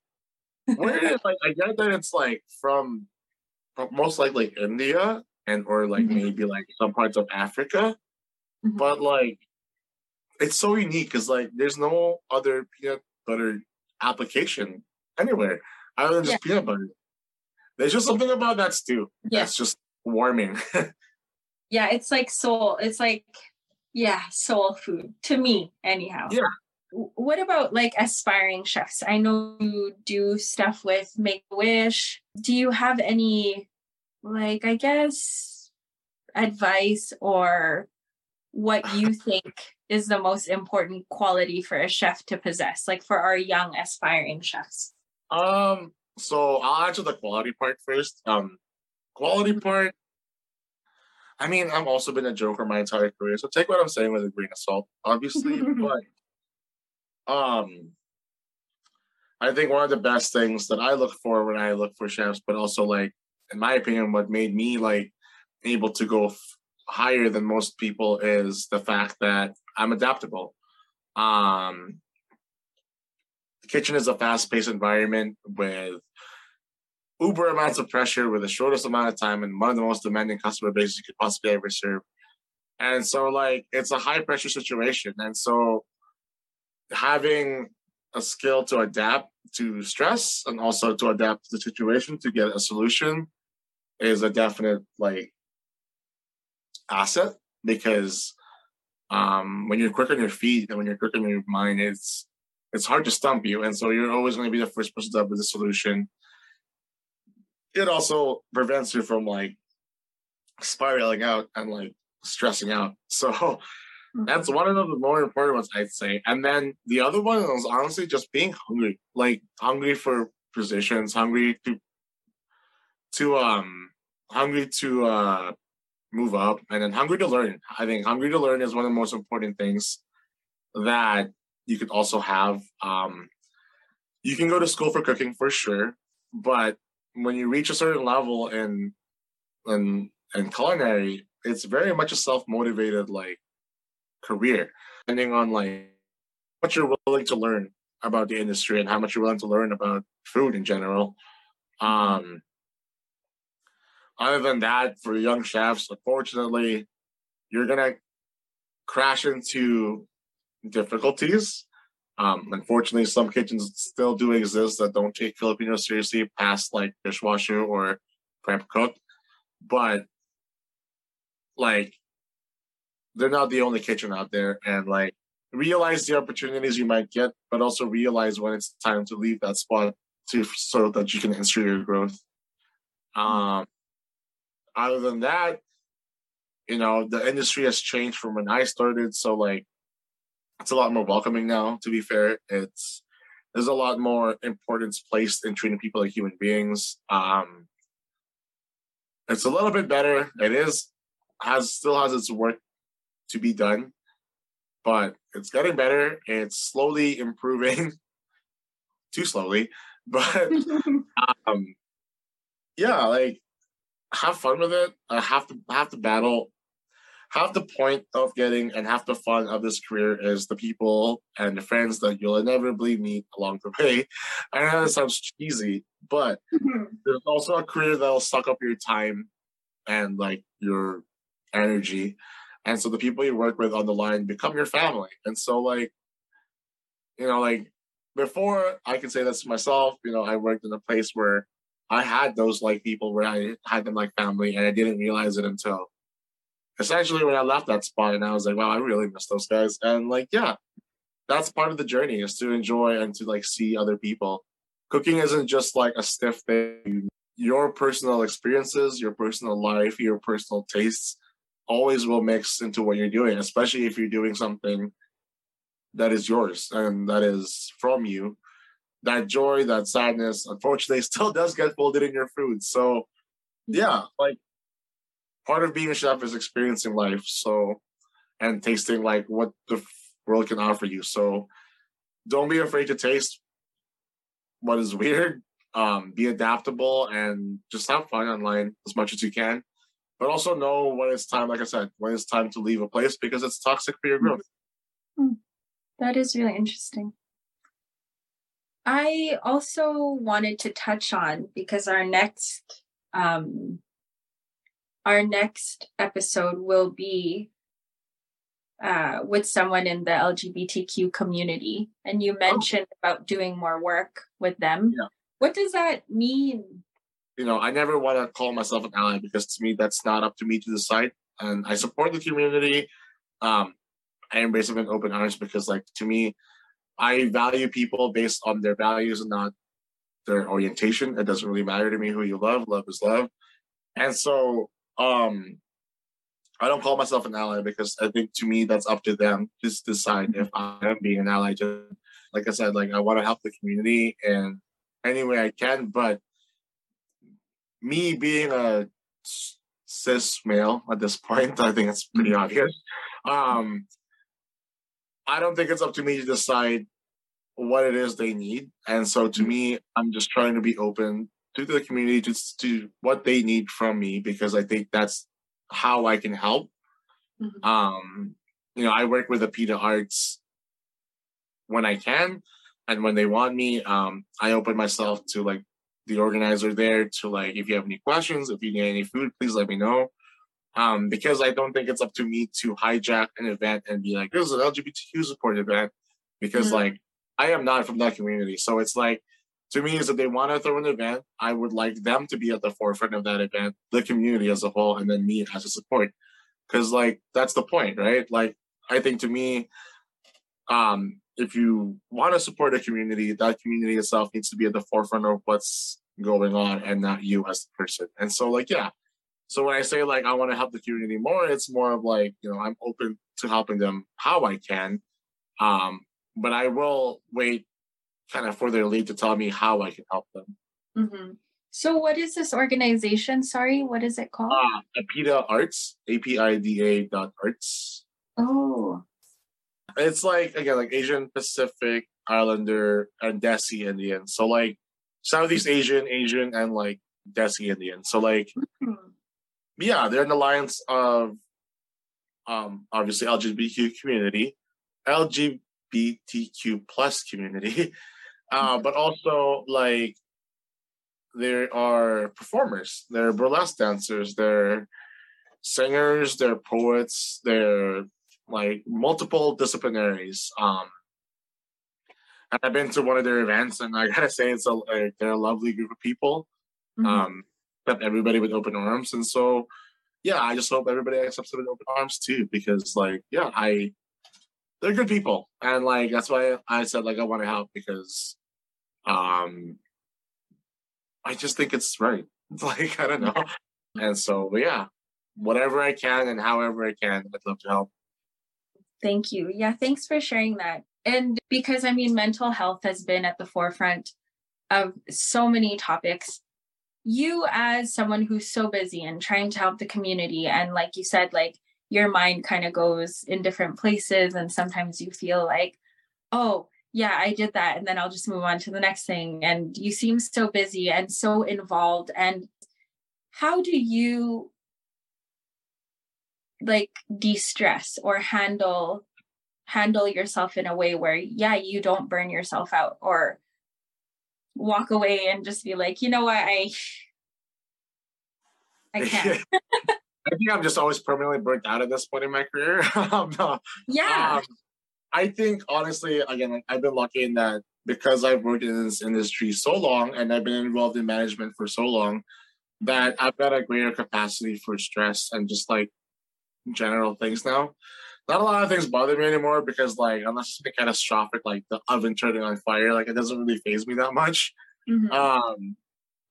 where like I get that it's like from most likely India and or like mm-hmm. maybe like some parts of Africa. Mm-hmm. But like it's so unique because like there's no other peanut butter application anywhere other than just yeah. peanut butter. There's just something about that stew yeah. that's just warming. yeah, it's like soul. It's like yeah, soul food to me, anyhow. Yeah. What about like aspiring chefs? I know you do stuff with Make a Wish. Do you have any, like, I guess, advice or what you think is the most important quality for a chef to possess, like for our young aspiring chefs? Um, so I'll answer the quality part first. Um, quality part. I mean, I've also been a joker my entire career, so take what I'm saying with a grain of salt, obviously. but um, I think one of the best things that I look for when I look for chefs, but also like, in my opinion, what made me like able to go f- higher than most people is the fact that I'm adaptable. Um, the kitchen is a fast-paced environment with uber amounts of pressure with the shortest amount of time and one of the most demanding customer bases you could possibly ever serve. And so like it's a high pressure situation. And so having a skill to adapt to stress and also to adapt to the situation to get a solution is a definite like asset because um, when you're quick on your feet and when you're quick on your mind, it's it's hard to stump you, and so you're always going to be the first person up with a solution. It also prevents you from like spiraling out and like stressing out. So that's one of the more important ones I'd say. And then the other one is honestly just being hungry, like hungry for positions, hungry to to um hungry to uh move up and then hungry to learn. I think hungry to learn is one of the most important things that you could also have. Um you can go to school for cooking for sure, but when you reach a certain level in in in culinary, it's very much a self motivated like career, depending on like what you're willing to learn about the industry and how much you're willing to learn about food in general. Um, other than that, for young chefs, unfortunately, you're gonna crash into difficulties. Um, unfortunately, some kitchens still do exist that don't take Filipino seriously past like dishwasher or prep cook, but like they're not the only kitchen out there, and like realize the opportunities you might get, but also realize when it's time to leave that spot to so that you can ensure your growth. Um, other than that, you know, the industry has changed from when I started. So like it's a lot more welcoming now, to be fair. It's there's a lot more importance placed in treating people like human beings. Um it's a little bit better. It is has still has its work to be done, but it's getting better. and It's slowly improving. Too slowly. But um yeah, like have fun with it. I have to have to battle. Half the point of getting and half the fun of this career is the people and the friends that you'll inevitably meet along the way. I know that sounds cheesy, but there's also a career that'll suck up your time and like your energy. And so the people you work with on the line become your family. And so like, you know, like before I can say this to myself, you know, I worked in a place where I had those like people where I had them like family, and I didn't realize it until essentially when I left that spot, and I was like, wow, I really miss those guys. And like, yeah, that's part of the journey is to enjoy and to like see other people. Cooking isn't just like a stiff thing. Your personal experiences, your personal life, your personal tastes always will mix into what you're doing, especially if you're doing something that is yours and that is from you that joy, that sadness, unfortunately, still does get folded in your food. So, yeah, like part of being a chef is experiencing life. So, and tasting like what the world can offer you. So, don't be afraid to taste what is weird. Um, be adaptable and just have fun online as much as you can. But also know when it's time, like I said, when it's time to leave a place because it's toxic for your growth. Hmm. That is really interesting. I also wanted to touch on because our next um, our next episode will be uh, with someone in the LGBTQ community, and you oh. mentioned oh. about doing more work with them. Yeah. What does that mean? You know, I never want to call myself an ally because to me, that's not up to me to decide. And I support the community. Um, I embrace them in open arms because, like, to me, I value people based on their values and not their orientation. It doesn't really matter to me who you love. Love is love. And so um I don't call myself an ally because I think to me that's up to them to decide if I am being an ally. To like I said, like I want to help the community in any way I can, but me being a cis male at this point, I think it's pretty obvious. Um, I don't think it's up to me to decide what it is they need. And so to me, I'm just trying to be open to the community just to what they need from me because I think that's how I can help. Mm-hmm. Um, you know, I work with Apida Arts when I can and when they want me. Um, I open myself to like the organizer there to like if you have any questions, if you need any food, please let me know um, because I don't think it's up to me to hijack an event and be like, "This is an LGBTQ support event," because mm-hmm. like I am not from that community. So it's like to me is if they want to throw an event, I would like them to be at the forefront of that event, the community as a whole, and then me as a support, because like that's the point, right? Like I think to me, um, if you want to support a community, that community itself needs to be at the forefront of what's going on and not you as the person. And so like yeah, so when I say like I want to help the community more, it's more of like, you know, I'm open to helping them how I can. Um, but I will wait kind of for their lead to tell me how I can help them. Mm-hmm. So what is this organization? Sorry, what is it called? Uh, Apida Arts, A-P-I-D-A dot arts. Oh. It's like, again, like Asian Pacific Islander and Desi Indian. So like Southeast Asian, Asian, and like Desi Indian. So like, Hmm. yeah, they're an alliance of um obviously LGBTQ community, LGBTQ plus community, uh, but also like there are performers, they're burlesque dancers, they're singers, they're poets, they're like multiple disciplinaries. Um, and I've been to one of their events, and I gotta say, it's a like, they're a lovely group of people. Mhm. Um, accept everybody with open arms, and so yeah, I just hope everybody accepts them with open arms too, because like yeah, I they're good people, and like that's why I said like I want to help because um I just think it's right. Like I don't know, and so but yeah, whatever I can and however I can, I'd love to help. Thank you. Yeah, thanks for sharing that. And because I mean, mental health has been at the forefront of so many topics. You, as someone who's so busy and trying to help the community, and like you said, like your mind kind of goes in different places, and sometimes you feel like, oh, yeah, I did that. And then I'll just move on to the next thing. And you seem so busy and so involved. And how do you like de-stress or handle handle yourself in a way where yeah you don't burn yourself out or walk away and just be like you know what? I i can't. I think I'm just always permanently burnt out at this point in my career. um, no, yeah. Um, I think honestly, again, I've been lucky in that because I've worked in this industry so long and I've been involved in management for so long that I've got a greater capacity for stress and just like general things now. Not a lot of things bother me anymore because like unless it's catastrophic, like the oven turning on fire, like it doesn't really phase me that much. Mhm. Um,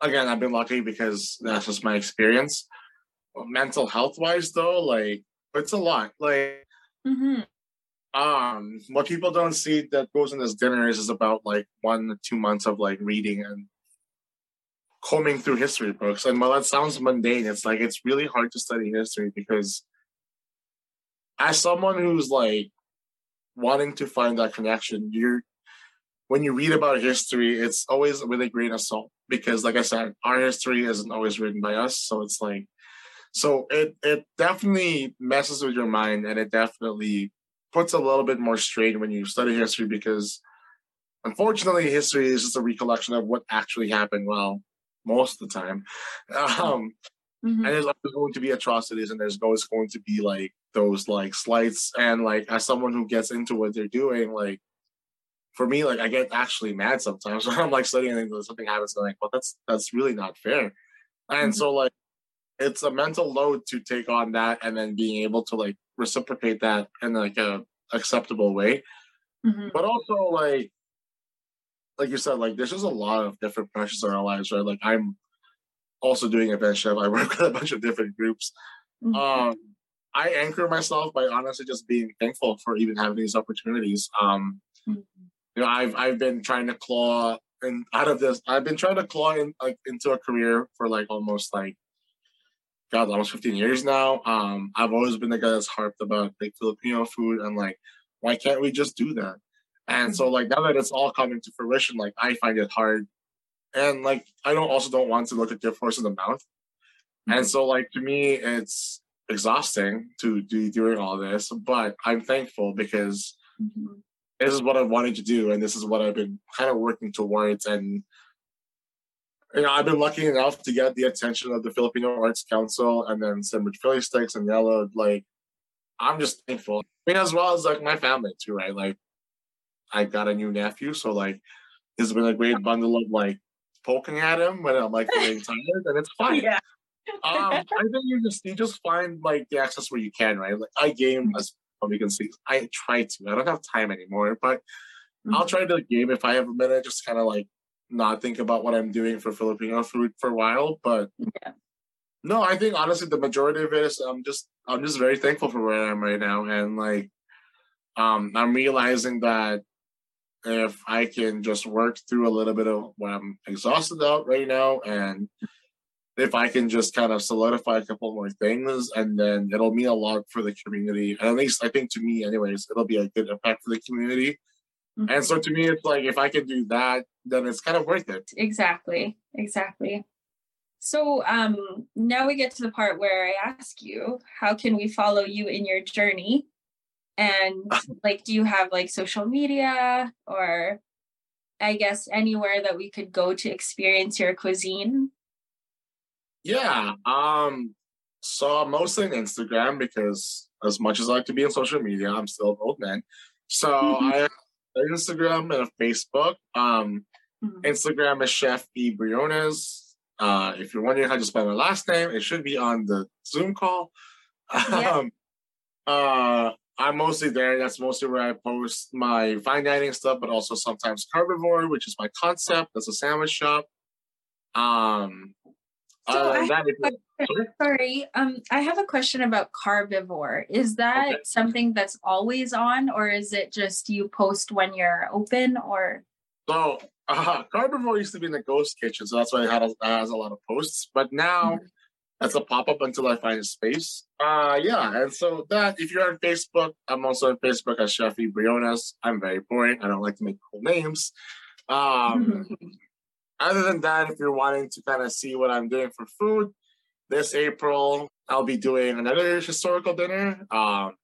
again, I've been lucky because that's just my experience. Mental health wise, though, like it's a lot. Like Mhm. um what people don't see that goes in this dinner is, is about like one to two months of like reading and combing through history books and while that sounds mundane it's like it's really hard to study history because as someone who's like wanting to find that connection you're when you read about history it's always with a grain of salt because like i said our history isn't always written by us so it's like so it it definitely messes with your mind and it definitely puts a little bit more strain when you study history because unfortunately history is just a recollection of what actually happened well most of the time. Um Mhm. and there's always going to be atrocities and there's always going to be like those like slights and like as someone who gets into what they're doing like for me like i get actually mad sometimes when i'm like studying and something happens and I'm like well that's that's really not fair and Mhm. so like it's a mental load to take on that and then being able to like reciprocate that in like a acceptable way Mhm. but also like like you said like there's just a lot of different pressures in our lives right like i'm also doing event chef. I work with a bunch of different groups. Mhm. um i anchor myself by honestly just being thankful for even having these opportunities. Um Mhm. you know i've i've been trying to claw and out of this i've been trying to claw in like into a career for like almost like god almost 15 years now. Um i've always been the guy that's harped about like filipino food and like why can't we just do that? And so like now that it's all coming to fruition like i find it hard and like i don't also don't want to look a gift horse in the mouth and so like to me it's exhausting to be doing all this but i'm thankful because Mhm. this is what I wanted to do, and this is what I've been kind of working towards. And you know, I've been lucky enough to get the attention of the Filipino Arts Council, and then Sandwich Filistix and Yellow. Like, I'm just thankful. I mean, as well as like my family too, right? Like, I got a new nephew, so like, it's been a great bundle of like poking at him when I'm like feeling tired, and it's fine. yeah um, I think you just you just find like the access where you can, right? Like I game as you can see, I try to. I don't have time anymore, but I'll try to game if I have a minute, just kind of like not think about what I'm doing for Filipino food for a while. But Yeah. no, I think honestly the majority of it is I'm just I'm just very thankful for where I am right now, and like um, I'm realizing that if I can just work through a little bit of what I'm exhausted out right now, and if I can just kind of solidify a couple more things, and then it'll mean a lot for the community. And at least I think to me, anyways, it'll be a good impact for the community. Mm-hmm. And so to me, it's like if I can do that, then it's kind of worth it. Exactly. Exactly. So um, now we get to the part where I ask you, how can we follow you in your journey? And like, do you have like social media or I guess anywhere that we could go to experience your cuisine? Yeah. Um, so mostly on Instagram because as much as I like to be on social media, I'm still an old man. So mm-hmm. I have Instagram and a Facebook. Um, mm-hmm. Instagram is Chef E Briones. Uh, if you're wondering how to spell my last name, it should be on the Zoom call. Yeah. Um, uh, I'm mostly there. That's mostly where I post my fine dining stuff, but also sometimes Carbivore, which is my concept. That's a sandwich shop. Um, so that, sorry? sorry, um, I have a question about Carbivore. Is that okay. something that's always on, or is it just you post when you're open, or? So uh, Carbivore used to be in the Ghost Kitchen, so that's why it, had a, it has a lot of posts. But now mm-hmm. That's a pop up until I find a space. Uh, yeah, and so that if you're on Facebook, I'm also on Facebook as Chefy Briones. I'm very boring. I don't like to make cool names. Um. Other than that, if you're wanting to kind of see what I'm doing for food, this April I'll be doing another historical dinner. Um,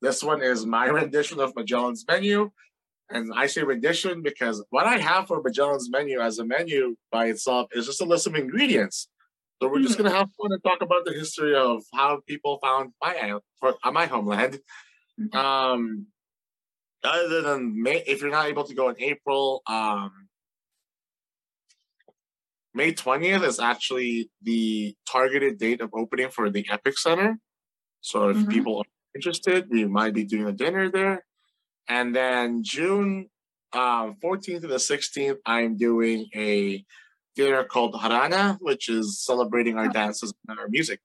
this one is my rendition of Magellan's menu. And I say rendition because what I have for Magellan's menu as a menu by itself is just a list of ingredients. So we're just hmm. gonna have fun and talk about the history of how people found my for uh, my homeland. Mm-hmm. Um, other than May, if you're not able to go in April, um, May twentieth is actually the targeted date of opening for the Epic Center. So if mm-hmm. people are interested, we might be doing a dinner there. And then June um, 14th to the 16th, I'm doing a dinner called Harana, which is celebrating our dances and our music.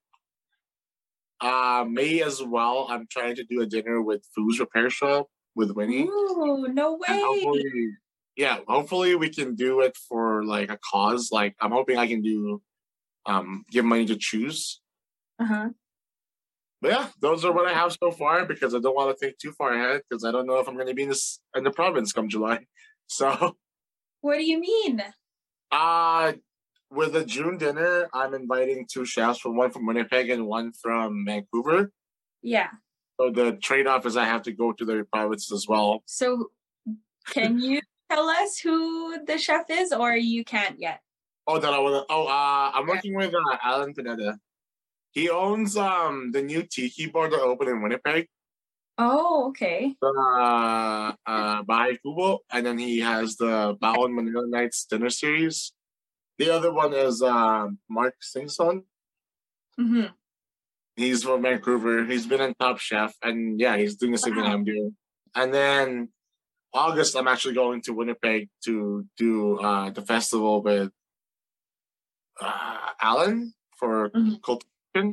Uh, May as well, I'm trying to do a dinner with Fu's Repair Shop with Winnie. Ooh, no way. Hopefully, yeah, hopefully we can do it for like a cause. Like I'm hoping I can do um give money to choose. Uh-huh. But yeah, those are what I have so far because I don't want to think too far ahead because I don't know if I'm going to be in this in the province come July. So, what do you mean? Uh with the June dinner, I'm inviting two chefs from one from Winnipeg and one from Vancouver. Yeah. So the trade off is I have to go to their provinces as well. So, can you tell us who the chef is, or you can't yet? Oh, that I want. Oh, uh, I'm working with uh, Alan Pineda. He owns um the new tiki bar that opened in Winnipeg. Oh, okay. Uh, uh, Bahay Kubo, and then he has the Baon Manila Nights dinner series. The other one is uh, Mark Singson. Mm-hmm. He's from Vancouver. He's been in Top Chef, and yeah, he's doing the same thing I'm doing. And then August, I'm actually going to Winnipeg to do uh, the festival with uh, Alan for mm-hmm.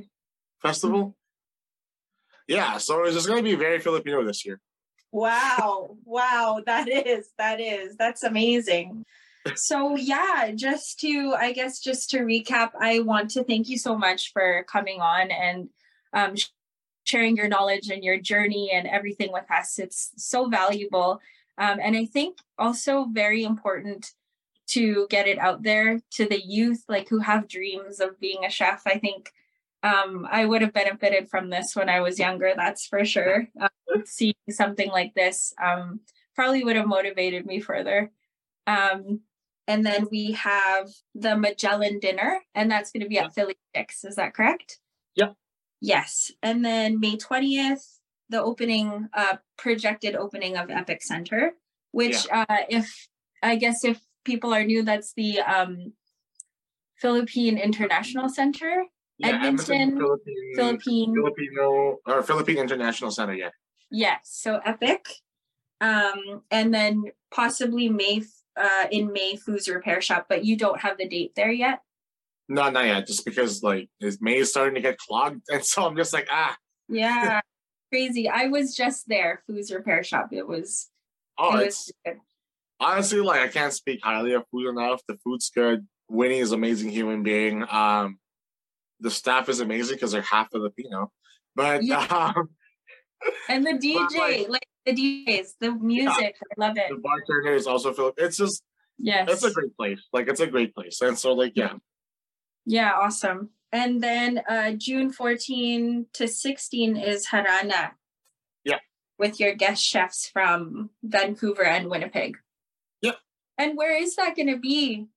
Festival. Yeah, so it's just going to be very Filipino this year. Wow, wow, that is that is that's amazing. So yeah, just to I guess just to recap, I want to thank you so much for coming on and um, sharing your knowledge and your journey and everything with us. It's so valuable, um, and I think also very important to get it out there to the youth, like who have dreams of being a chef. I think um, I would have benefited from this when I was younger, that's for sure. Um, seeing something like this um, probably would have motivated me further. Um, and then we have the Magellan dinner, and that's going to be at Philly Six. Is that correct? Yeah. Yes. And then May 20th, the opening, uh, projected opening of Epic Center, which, yeah. uh, if I guess if people are new, that's the um, Philippine International Center yeah, Edmonton, Philippine, Philippine, Filipino or Philippine International Center. Yeah. Yes. So Epic, um, and then possibly May uh, in May Fu's Repair Shop, but you don't have the date there yet. No, not yet. Just because like May is starting to get clogged, and so I'm just like ah. Yeah, crazy. I was just there, Fu's Repair Shop. It was. Oh, it it's was honestly like I can't speak highly of food enough. The food's good. Winnie is amazing human being. Um, the staff is amazing because they're half Filipino. But yeah. um, and the DJ, like, like, the DJs, the music. Yeah. I love it. The bartender is also Filipino. It's just yes, it's a great place. Like it's a great place, and so like yeah, yeah, awesome. And then uh June 14 to 16 is Harana. Yeah. With your guest chefs from Vancouver and Winnipeg. Yeah. And where is that going to be?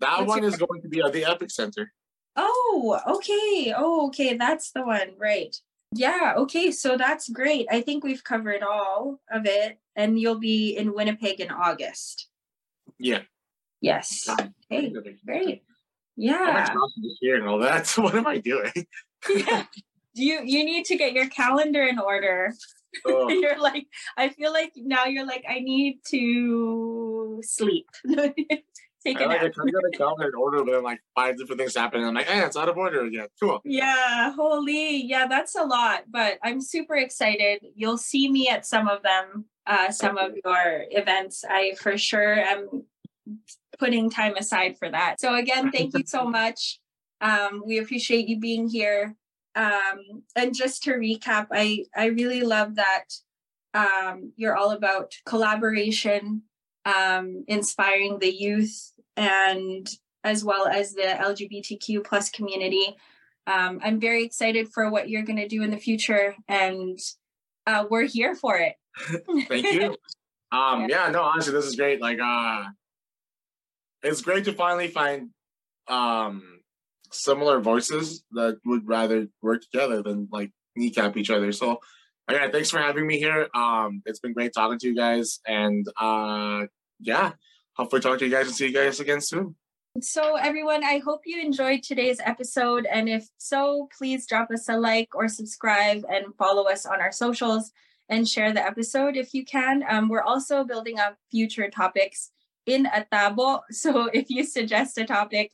That What's one is going to be at the Epic Center. Oh, okay. Oh, okay. That's the one. Right. Yeah. Okay. So that's great. I think we've covered all of it. And you'll be in Winnipeg in August. Yeah. Yes. Okay. Great. Yeah. I'm hearing all that. So what am I doing? yeah. You you need to get your calendar in order. Oh. you're like, I feel like now you're like, I need to sleep. Take I like, I try to get a calendar in order, but then like five different things happen. And I'm like, hey, it's out of order again. Cool. Yeah, holy. Yeah, that's a lot. But I'm super excited. You'll see me at some of them, uh, some of your events. I for sure am putting time aside for that. So again, thank you so much. Um, we appreciate you being here. Um, and just to recap, I I really love that um, you're all about collaboration, um, inspiring the youth, and as well as the LGBTQ plus community. Um, I'm very excited for what you're going to do in the future, and uh, we're here for it. Thank you. Um, yeah. yeah, no, honestly, this is great. Like, uh, it's great to finally find um similar voices that would rather work together than like kneecap each other. So again, thanks for having me here. Um it's been great talking to you guys and uh yeah, hopefully talk to you guys and see you guys again soon. So, everyone, I hope you enjoyed today's episode. And if so, please drop us a like or subscribe and follow us on our socials and share the episode if you can. Um, we're also building up future topics in a tabo. So if you suggest a topic,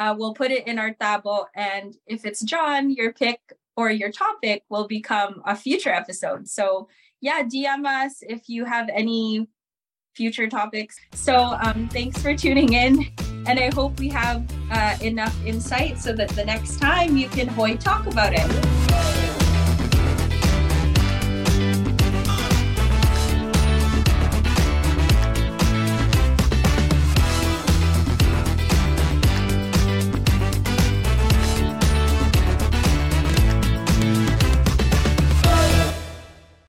uh, we'll put it in our tabo. And if it's John, your pick or your topic will become a future episode. So yeah, DM us if you have any future topics. So um, thanks for tuning in. And I hope we have uh, enough insight so that the next time you can Hoy talk about it.